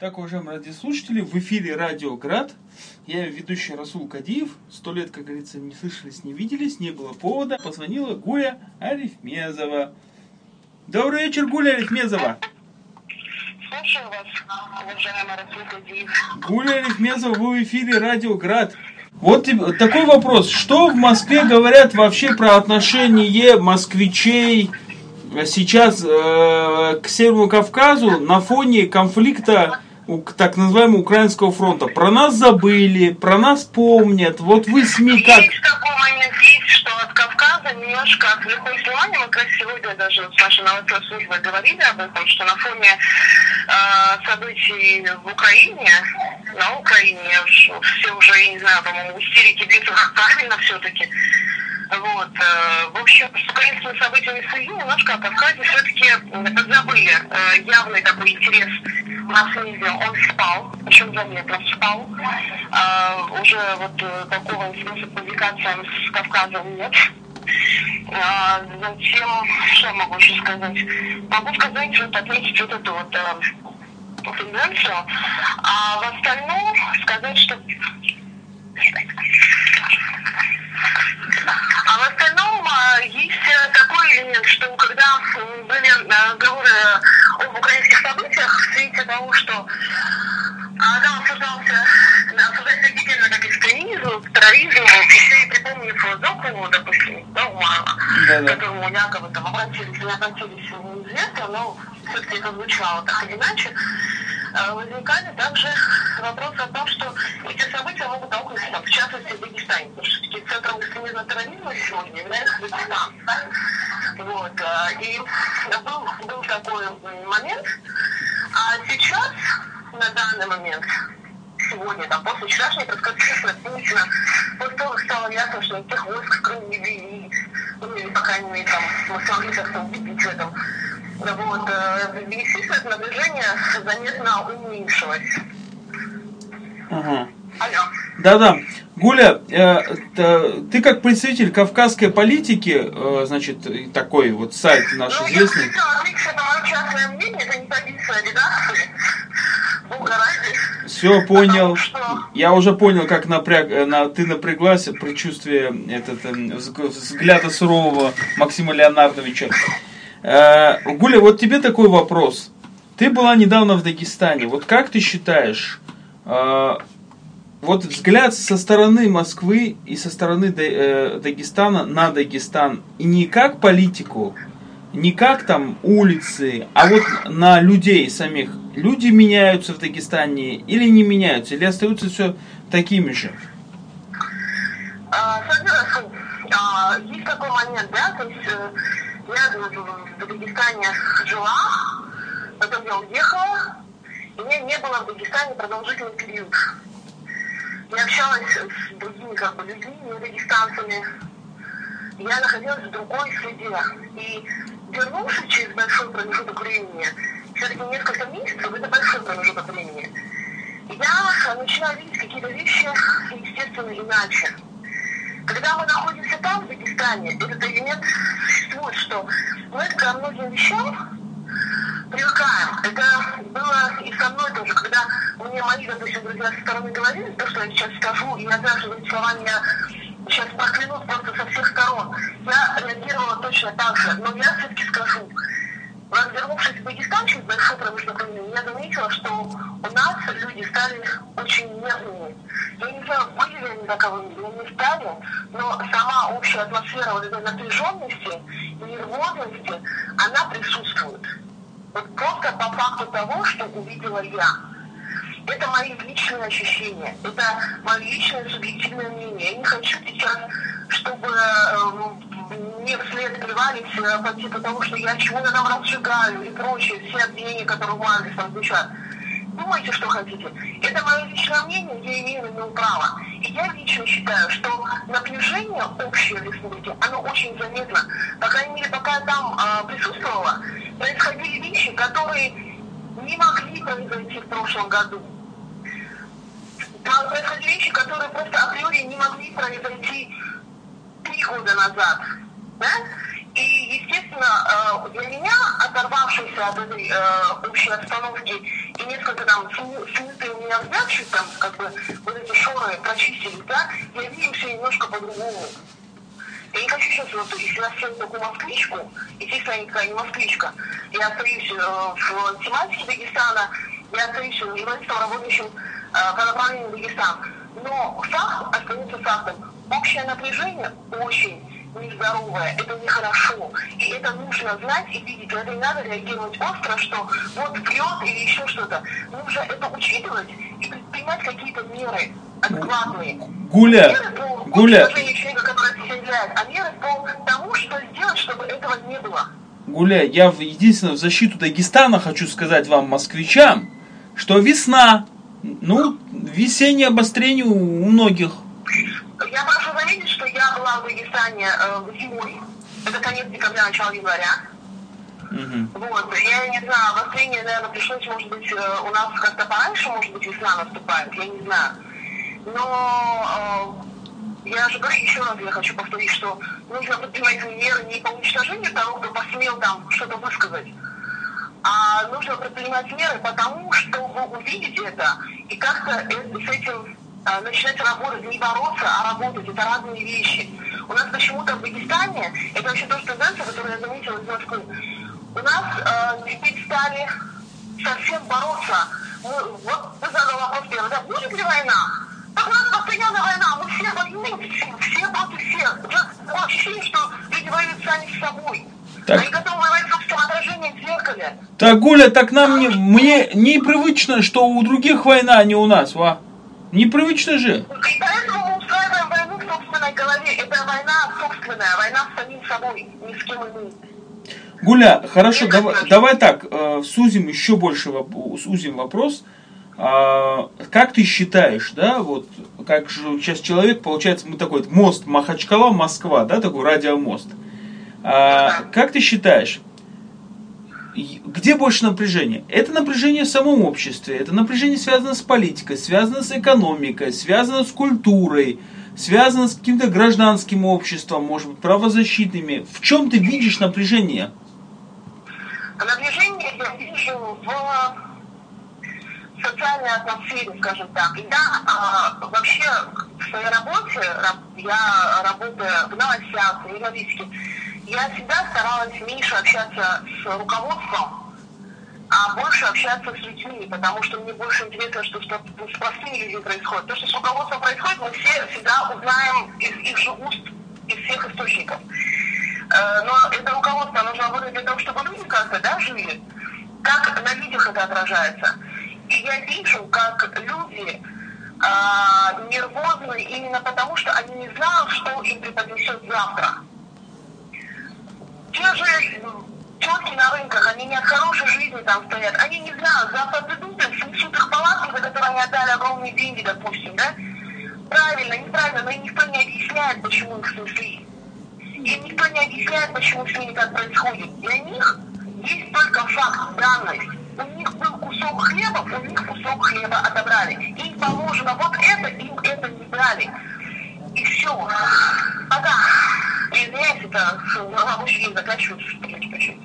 Так, уважаемые радиослушатели, в эфире Радио Град. Я ведущий Расул Кадиев. Сто лет, как говорится, не слышались, не виделись, не было повода. Позвонила Гуля Арифмезова. Добрый вечер, Гуля Арифмезова. Слушаю вас, уважаемый Расул Кадиев. Гуля Арифмезова, вы в эфире Радио Град. Вот такой вопрос. Что в Москве говорят вообще про отношение москвичей э, сейчас э, к Северному Кавказу на фоне конфликта так называемого Украинского фронта? Про нас забыли, про нас помнят. Вот вы СМИ как? Есть такой момент, есть, что от Кавказа немножко отвлеклось внимание. Мы как сегодня даже с нашей новостной службой говорили об этом, что на фоне э, событий в Украине, на Украине, все уже, я не знаю, по-моему, истерики бьются как правильно все-таки. Вот. э, в общем, с украинскими событиями в связи немножко о Кавказе все-таки подзабыли. Э, явный такой интерес масс-медиа, он спал, причем заметно спал. А, уже вот э, такого интереса к публикациям с Кавказом нет. А, затем, что я могу еще сказать? Могу сказать, вот отметить вот эту вот тенденцию. А в остальном сказать, что а в остальном а, есть э, такой элемент, что когда были э, разговоры об украинских событиях, в свете того, что а, там обсуждался, обсуждается отдельно как экстремизм, терроризм, еще и припомнив Зокову, допустим, да, Умарова, Да-да. к которому якобы там обратились, не обратились, неизвестно, но все-таки это звучало так или иначе, э, возникали также вопросы о том, что эти события могут столкнуться, там, в частности, в Дагестане, потому что все-таки центром экстремизма терроризма сегодня является Дагестан. Вот, э, и был, был такой момент, а сейчас, на данный момент, сегодня, там, после вчерашней пресс-конференции Путина, после того, как стало ясно, что никаких войск в Крым не ввели, ну, или, по крайней мере, там, мы смогли как-то убедить в этом, вот, э, естественно, это напряжение заметно уменьшилось. Ага. Да-да. Гуля, э, ты как представитель кавказской политики, э, значит, такой вот сайт наш Ну, я известный. хотела отметить, что это мое частное мнение, это не позиция редакции. Бога ради. Все понял. Что- Я уже понял, как напряг, э, на, ты напряглась от предчувствия этот, взг- взгляда сурового Максима Леонардовича. Гуля, вот тебе такой вопрос. Ты была недавно в Дагестане. Вот как ты считаешь, вот взгляд со стороны Москвы и со стороны э, Дагестана на Дагестан, и не как политику, не как там улицы, а вот на людей самих. Люди меняются в Дагестане или не меняются, или остаются все такими же? А, а, есть такой момент, да, то есть э, я в Дагестане жила, потом я уехала, и меня не было в Дагестане продолжительный период. Я общалась с другими как бы людьми, не дагестанцами. Я находилась в другой среде. И вернувшись через большой промежуток времени, все-таки несколько месяцев, это большой промежуток времени, я начинаю видеть какие-то вещи, естественно, иначе. Когда мы находимся там, в Дагестане, этот элемент существует, что мы ко многим вещам привыкаем. Это было и со мной тоже, когда мне мои, допустим, друзья со стороны говорили то, что я сейчас скажу, и я что эти слова меня сейчас проклянут просто со всех сторон. Я реагировала точно так же, но я все-таки скажу. Вернувшись в Дагестан через большой промежуток времени, я заметила, что у нас люди стали очень нервными. Я не знаю, были ли они таковыми или не стали, но сама общая атмосфера вот этой напряженности и нервозности, она присутствует. Вот просто по факту того, что увидела я. Это мои личные ощущения, это мое личное субъективное мнение. Я не хочу сейчас, чтобы э, мне вслед плевались э, по типу того, что я чего-то там разжигаю и прочее, все обвинения, которые в мой адрес там звучат. Думайте, что хотите. Это мое личное мнение, я имею на него право. И я лично считаю, что напряжение общее в республике, оно очень заметно. По крайней мере, пока я там а, присутствовала, происходили вещи, которые не могли произойти в прошлом году. Происходили вещи, которые просто априори не могли произойти три года назад. Да? И, естественно, э, для меня, оторвавшийся от этой э, общей обстановки и несколько там смытые у меня взгляд, там как бы вот эти шоры прочистились, да, я вижу все немножко по-другому. Я не хочу сейчас, вот, если я стою такую москвичку, естественно, я никакая не москвичка, я остаюсь э, в тематике Дагестана, я остаюсь журналистом, работающим э, по направлению Дагестан. Но факт остается фактом. Общее напряжение очень нездоровое, это нехорошо. И это нужно знать и видеть. Это не надо реагировать остро, что вот врет или еще что-то. Нужно это учитывать и предпринимать какие-то меры адекватные. Гуля, Меры по Гуля, человека, который а меры по тому, что сделать, чтобы этого не было. Гуля, я в- единственное в защиту Дагестана хочу сказать вам, москвичам, что весна, ну, весеннее обострение у у многих. Я прошу заметить, что я была в Дагестане э, зимой. Это конец декабря, начало января. Мгм. Вот, я не знаю, обострение, наверное, пришлось, может быть, э, у нас как-то пораньше, может быть, весна наступает, я не знаю. Но э, я же говорю еще раз, я хочу повторить, что нужно предпринимать меры не по уничтожению того, кто посмел там что-то высказать, а нужно предпринимать меры потому, чтобы увидеть это и как-то э- с этим э, начинать работать, не бороться, а работать. Это разные вещи. У нас почему-то в Дагестане, это вообще тоже тенденция, которую я заметила из Москвы, у нас э, теперь стали совсем бороться. Мы, вот Так. Они готовы воевать с собственным отражением в зеркале. Так, Гуля, так нам не, мне непривычно, что у других война, а не у нас, ва. Непривычно же. И поэтому мы устраиваем войну в собственной голове. Это война собственная, война с самим собой, ни с кем иным. Гуля, хорошо, давай, давай так, э, сузим еще больше, сузим вопрос. А, как ты считаешь, да, вот, как же сейчас человек, получается, мы такой мост Махачкала-Москва, да, такой радиомост. А, как ты считаешь, где больше напряжения? Это напряжение в самом обществе, это напряжение связано с политикой, связано с экономикой, связано с культурой, связано с каким-то гражданским обществом, может быть, правозащитными. В чем ты видишь напряжение? Напряжение я вижу в социальной атмосфере, скажем так. И да, а, вообще в своей работе, раб- я работаю в новостях, в журналистике, я всегда старалась меньше общаться с руководством, а больше общаться с людьми, потому что мне больше интересно, что, что с простыми людьми происходит. То, что с руководством происходит, мы все всегда узнаем из их же уст, из всех источников. Э, Но это руководство нужно работать для того, чтобы люди как-то да, жили. Как на людях это отражается. И я вижу, как люди а, нервозны именно потому, что они не знают, что им преподнесет завтра. Те же тетки на рынках, они не от хорошей жизни там стоят, они не знают, завтра придут и снесут их палатки, за которые они отдали огромные деньги, допустим, да? Правильно, неправильно, но им никто не объясняет, почему их снесли. Им никто не объясняет, почему с ними так происходит. Для них есть только факт, данность. У них был кусок хлеба, у них кусок хлеба отобрали. Им положено вот это, им это не дали. И все. Пока. Извиняюсь, это рабочий день заканчивается, чуть-чуть.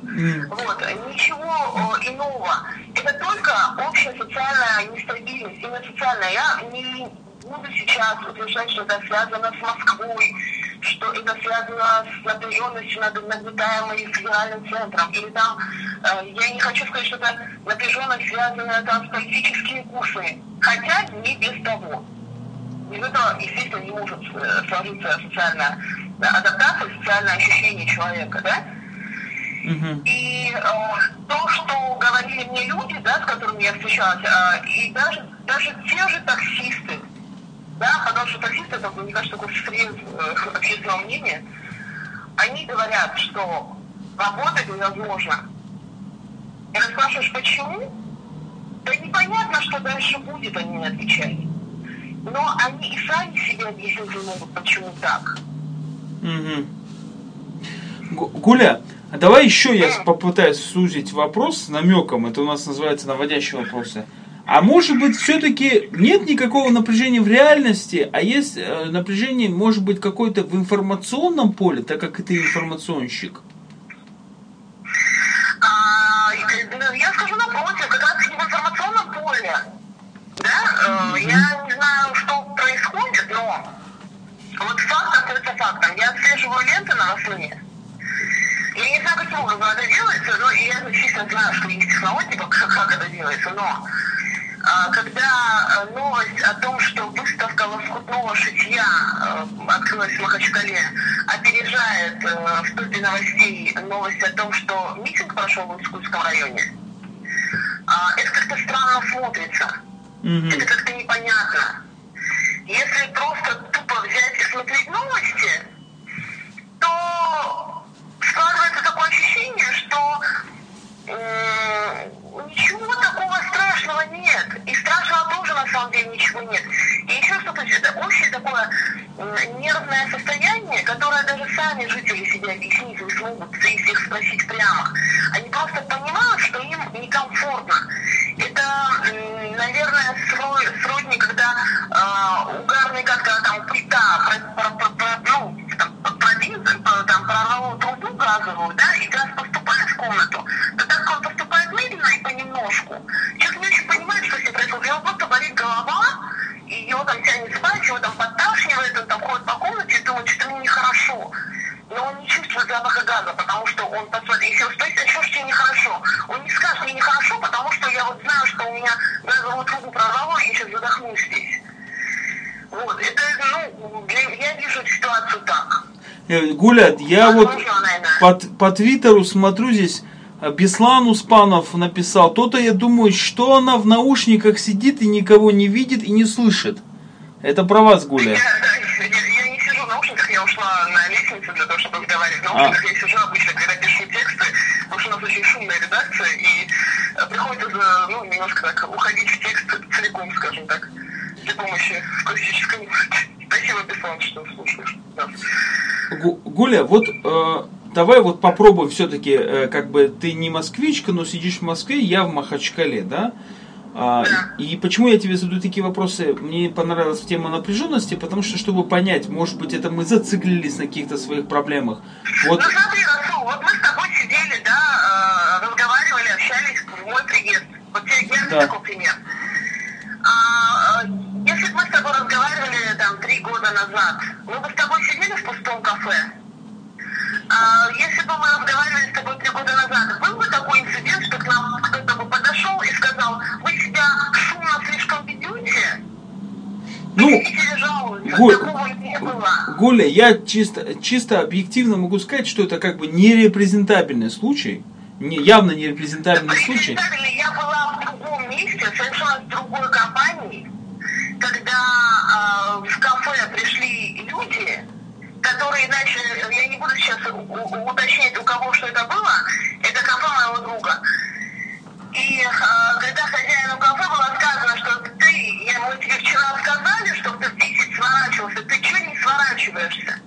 Вот, ничего э, иного. Это только общая социальная нестабильность, именно социальная. Я не буду сейчас утверждать, что это связано с Москвой, что это связано с напряженностью над нагнетаемой федеральным центром. Или там, э, я не хочу сказать, что это напряженность связана там с политическими курсами. Хотя не без того. Без этого, естественно, не может э, сложиться социальная адаптация, социальное ощущение человека, да? И э, то, что говорили мне люди, да, с которыми я встречалась, э, и даже, даже те же таксисты, да, потому что таксисты, это, мне кажется, такой срез э, общественного мнения, они говорят, что работать невозможно. И спрашиваешь, почему? Да непонятно, что дальше будет, они не отвечают. Но они и сами себе объяснить не могут, почему так. Угу. Гуля, а давай еще я попытаюсь сузить вопрос с намеком. Это у нас называется наводящие вопросы. А может быть, все-таки нет никакого напряжения в реальности, а есть э, напряжение, может быть, какое-то в информационном поле, так как ты информационщик? А, я скажу напротив, как раз в информационном поле. Да, э, я не знаю, что происходит, но вот факт остается фактом. Я отслеживаю ленты новостные. Я не знаю, каким образом это делается, но я, естественно, знаю, что есть технологии, как, как это делается, но а, когда новость о том, что выставка лоскутного шитья э, открылась в Махачкале, опережает э, в топе новостей новость о том, что митинг прошел в Инскульском районе, а, это как-то странно смотрится. Мгм. Это как-то непонятно. Если просто тупо взять и смотреть новости, то складывается такое ощущение, что м, ничего такого страшного нет. И страшного тоже на самом деле ничего нет. И еще что-то, это общее такое нервное состояние, которое даже сами жители себе объяснить не смогут, если их спросить прямо. Он посмотрит, если а что тебе нехорошо? Он не скажет, мне нехорошо, потому что я вот знаю, что у меня газовую трубу прорвало, и я сейчас задохнусь здесь. Вот, это, ну, для- я вижу эту ситуацию так. Э, Гуля, я вот наверное. по, по твиттеру смотрю здесь, э, Беслан Успанов написал, то-то я думаю, что она в наушниках сидит и никого не видит и не слышит. Это про вас, Гуля. Я, да, я, я не сижу в наушниках, я ушла на лестницу для того, чтобы разговаривать. В наушниках я сижу обычно, когда пишу тексты, потому что у нас очень шумная редакция, и э, приходится ну, немножко так уходить в текст целиком, скажем так, при помощи классической музыки. Спасибо, Беслан, что слушаешь. Да. Гу- Гуля, вот э, давай вот попробуем все-таки, э, как бы ты не москвичка, но сидишь в Москве, я в Махачкале, да? А, и почему я тебе задаю такие вопросы? Мне понравилась тема напряженности, потому что, чтобы понять, может быть, это мы зациклились на каких-то своих проблемах. Вот, Ну смотри, Расул, вот мы с тобой сидели, да, э, разговаривали, общались в мой приезд. Вот тебе яркий Да. такой пример. А, э, если бы мы с тобой разговаривали там три года назад, мы бы с тобой сидели в пустом кафе. А, если бы мы разговаривали с тобой три года назад, был бы такой инцидент, что к нам кто-то бы подошел и сказал, вы себя шумно слишком ведете? Ну, Гуль, было. Гуля, я чисто, чисто объективно могу сказать, что это как бы нерепрезентабельный случай, не, явно нерепрезентабельный случай. Я совершенно в другой компании, когда э, в кафе пришли люди, которые начали, я не буду сейчас у- уточнять, у кого что это было, это кафе моего друга. И э, когда хозяину кафе было сказано, что ты, я, мы тебе вчера сказали, что ты в 10 сворачивался, ты что не сворачиваешься?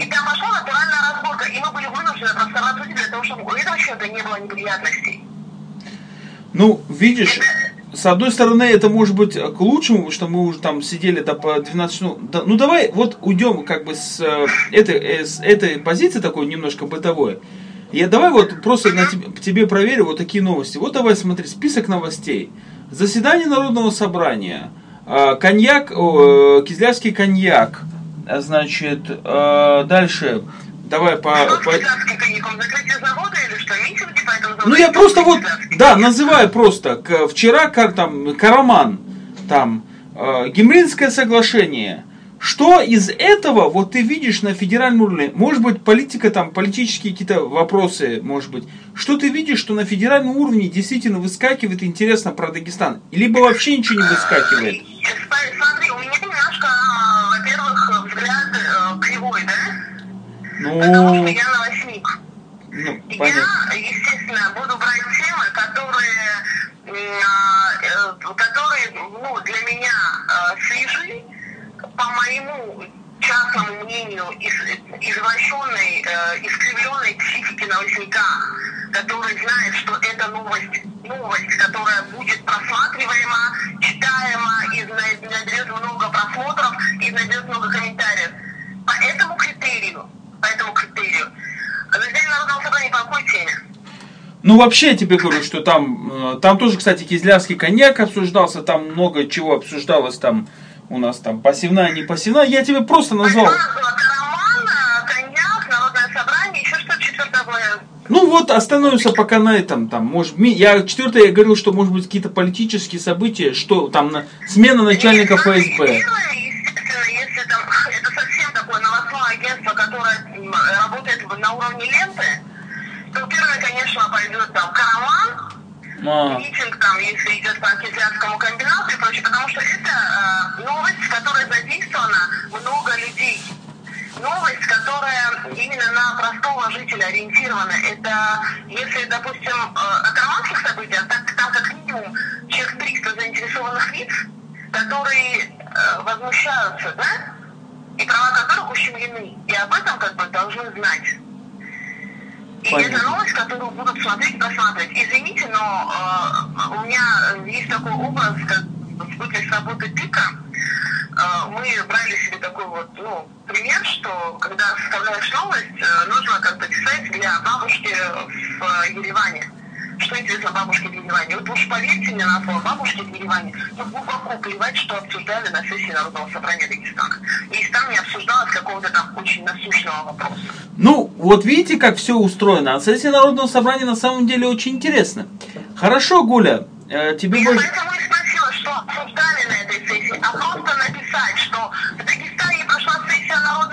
И там пошла натуральная разборка, и мы были вынуждены просто работать для того, чтобы у этого человека не было неприятностей. Ну, видишь, с одной стороны, это может быть к лучшему, что мы уже там сидели до по 12 ну, да- ну давай вот уйдем как бы с э, этой, э, с этой позиции такой немножко бытовой. Я давай вот просто на тебе, тебе проверю вот такие новости. Вот давай смотри, список новостей. Заседание Народного собрания. Э, коньяк, э, кизлярский коньяк. А, Значит, дальше. Давай по, по- заводу? ну я просто вот, да, называю просто. Вчера кар, там Караман, там э, Гемринское соглашение. Что из этого вот ты видишь на федеральном уровне? Может быть политика там, политические какие-то вопросы, может быть. Что ты видишь, что на федеральном уровне действительно выскакивает интересно про Дагестан? Либо вообще ничего не выскакивает? Смотри, у меня Потому Ну, что я новостник. ну, понятно. Я, естественно, буду брать темы, которые, а, э, которые ну, для меня э, свежи, по моему частному мнению, из, извращенной, э, искривленной психики новостника, который знает, что это новость, новость, которая будет просматриваема, читаема, и на- наберет много просмотров, и наберет много комментариев. Ну, вообще я тебе говорю, что там Там тоже, кстати, кизлярский коньяк обсуждался, там много чего обсуждалось, там у нас там пассивная, не пассивная. Я тебе просто назвал. Ну вот, остановимся пока на этом. Там, может, я четвертое я говорил, что может быть какие-то политические события, что там на, смена начальника ФСБ. Если там, это совсем такое новостное агентство, которое работает на уровне ленты, то первое, конечно, пойдет там караван, а. митинг там, если идет по антизиатскому комбинату и прочее, потому что это э, новость, в которой задействовано много людей новость, которая именно на простого жителя ориентирована. Это если, допустим, э, о карманских событиях, так, там как минимум человек 300 заинтересованных лиц, которые э, возмущаются, да, и права которых ущемлены. И об этом как бы должны знать. И это новость, которую будут смотреть просматривать. Извините, но э, у меня есть такой образ, как с работы ПИКа, а, мы брали себе такой вот, ну, пример, что когда составляешь новость, э, нужно как-то писать для бабушки в Ереване. Что интересно бабушке в Ереване? Вот уж поверьте мне на слово, бабушки в Ереване, ну, глубоко плевать, что обсуждали на сессии Народного собрания Дагестана. И там не обсуждалось какого-то там очень насущного вопроса. Ну, вот видите, как все устроено. А сессия Народного собрания на самом деле очень интересно. Хорошо, Гуля, э, тебе больше... Поэтому и спросила, что обсуждали на этой сессии, а просто написать, что в Дагестане прошла сессия Народного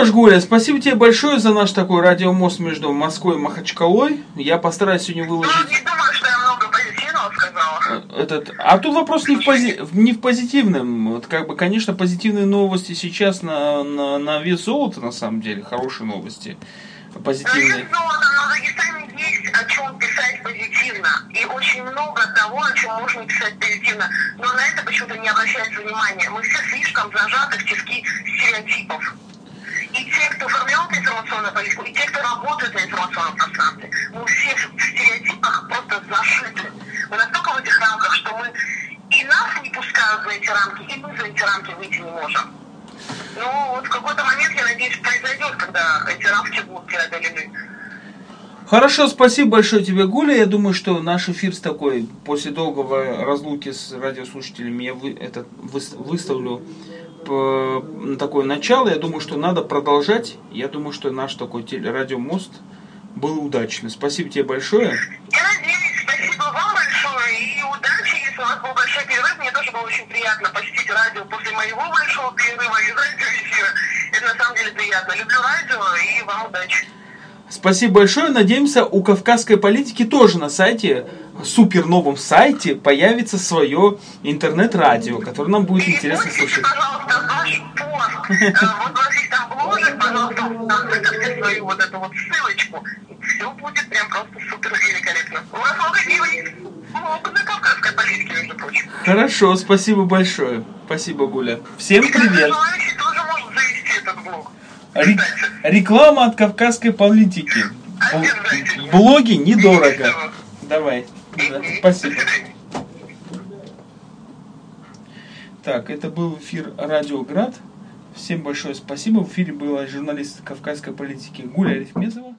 что ж, Гуля, спасибо тебе большое за наш такой радиомост между Москвой и Махачкалой. Я постараюсь сегодня выложить... Ну, не думаю, что я много позитивного сказала. Э, этот... А тут вопрос не в, пози... не в позитивном. Вот как бы, конечно, позитивные новости сейчас на, на, на вес золота, на самом деле, хорошие новости. Позитивные. Ну, золото, но в Дагестане есть о чем писать позитивно. И очень много того, о чем можно писать позитивно. Но на это почему-то не обращается внимания. Мы все слишком зажаты в тиски стереотипов и те, кто формирует информационную политику, и те, кто работает на информационном пространстве, мы все в стереотипах просто зашиты. Мы настолько в этих рамках, что мы и нас не пускают за эти рамки, и мы за эти рамки выйти не можем. Ну, вот в какой-то момент, я надеюсь, произойдет, когда эти рамки будут преодолены. Хорошо, спасибо большое тебе, Гуля. Я думаю, что наш эфир с такой, после долгого разлуки с радиослушателями, я вы, этот, выставлю такое начало. Я думаю, что надо продолжать. Я думаю, что наш такой радиомост был удачный. Спасибо тебе большое. Я надеюсь, спасибо вам большое и удачи. Если у нас был большой перерыв, мне тоже было очень приятно посетить радио после моего большого перерыва из радиоэфира. Это на самом деле приятно. Люблю радио и вам удачи. Спасибо большое. Надеемся, у кавказской политики тоже на сайте, супер новом сайте, появится свое интернет-радио, которое нам будет интересно слушать. Хорошо, спасибо большое. Спасибо, Гуля. Всем привет. Реклама от кавказской политики. Блоги недорого. Давай. Спасибо. Так, это был эфир Радио Град. Всем большое спасибо. В эфире была журналист кавказской политики Гуля Арифмезова.